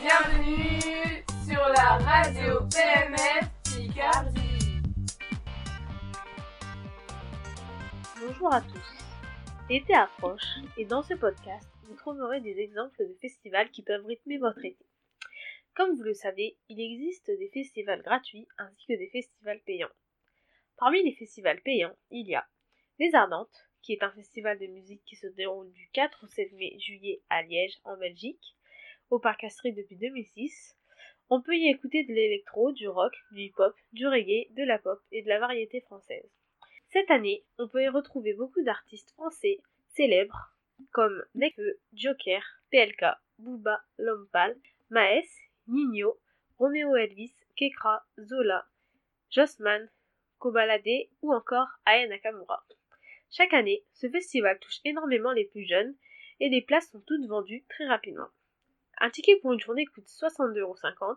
Bienvenue sur la radio PMF Picardie. Bonjour à tous. L'été approche et dans ce podcast, vous trouverez des exemples de festivals qui peuvent rythmer votre été. Comme vous le savez, il existe des festivals gratuits ainsi que des festivals payants. Parmi les festivals payants, il y a Les Ardentes, qui est un festival de musique qui se déroule du 4 au 7 mai juillet à Liège, en Belgique, au Parc Astrid depuis 2006. On peut y écouter de l'électro, du rock, du hip-hop, du reggae, de la pop et de la variété française. Cette année, on peut y retrouver beaucoup d'artistes français célèbres comme Nekfeu, Joker, PLK, Booba, Lompal, Maes, Nino, Romeo Elvis, Kekra, Zola, Jossman, Kobalade ou encore Aya Nakamura. Chaque année, ce festival touche énormément les plus jeunes et les places sont toutes vendues très rapidement. Un ticket pour une journée coûte 62,50€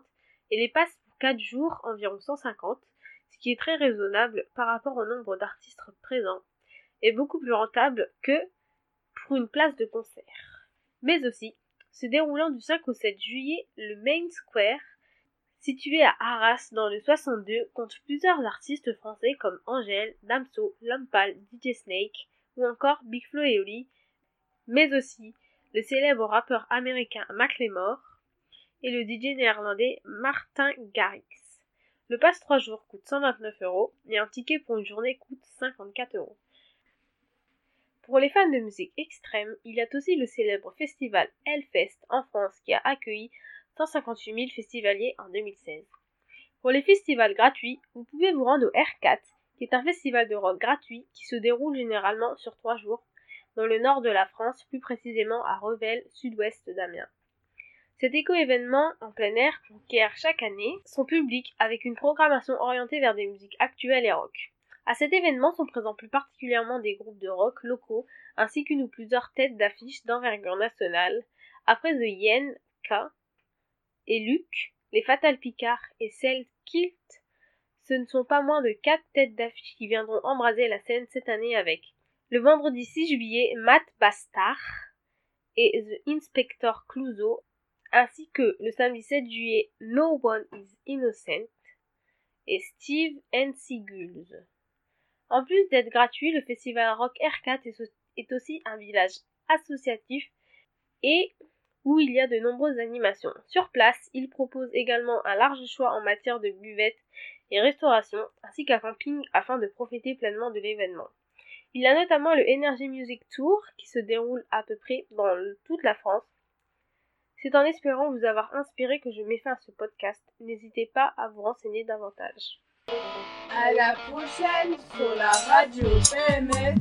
et les passes pour 4 jours environ 150, ce qui est très raisonnable par rapport au nombre d'artistes présents et beaucoup plus rentable que pour une place de concert. Mais aussi, se déroulant du 5 au 7 juillet, le Main Square situé à Arras dans le 62, compte plusieurs artistes français comme Angèle, Damso, Lampal, DJ Snake ou encore Big Flo et Oli, mais aussi le célèbre rappeur américain Macklemore et le DJ néerlandais Martin Garrix. Le passe 3 jours coûte 129 euros et un ticket pour une journée coûte 54 euros. Pour les fans de musique extrême, il y a aussi le célèbre festival Hellfest en France qui a accueilli 158 000 festivaliers en 2016. Pour les festivals gratuits, vous pouvez vous rendre au R4, qui est un festival de rock gratuit qui se déroule généralement sur trois jours dans le nord de la France, plus précisément à Revel, sud-ouest d'Amiens. Cet éco-événement en plein air conquiert chaque année son public avec une programmation orientée vers des musiques actuelles et rock. À cet événement sont présents plus particulièrement des groupes de rock locaux ainsi qu'une ou plusieurs têtes d'affiches d'envergure nationale, après The Yen, K, et Luc, les Fatal Picard et Cell Kilt, ce ne sont pas moins de quatre têtes d'affiche qui viendront embraser la scène cette année avec le vendredi 6 juillet Matt Bastard et The Inspector Clouseau, ainsi que le samedi 7 juillet No One is Innocent et Steve Ensigulz. En plus d'être gratuit, le festival Rock R4 est aussi un village associatif et où il y a de nombreuses animations. Sur place, il propose également un large choix en matière de buvettes et restauration, ainsi qu'un camping afin de profiter pleinement de l'événement. Il a notamment le Energy Music Tour qui se déroule à peu près dans toute la France. C'est en espérant vous avoir inspiré que je mets fin à ce podcast. N'hésitez pas à vous renseigner davantage. À la prochaine sur la radio PMF.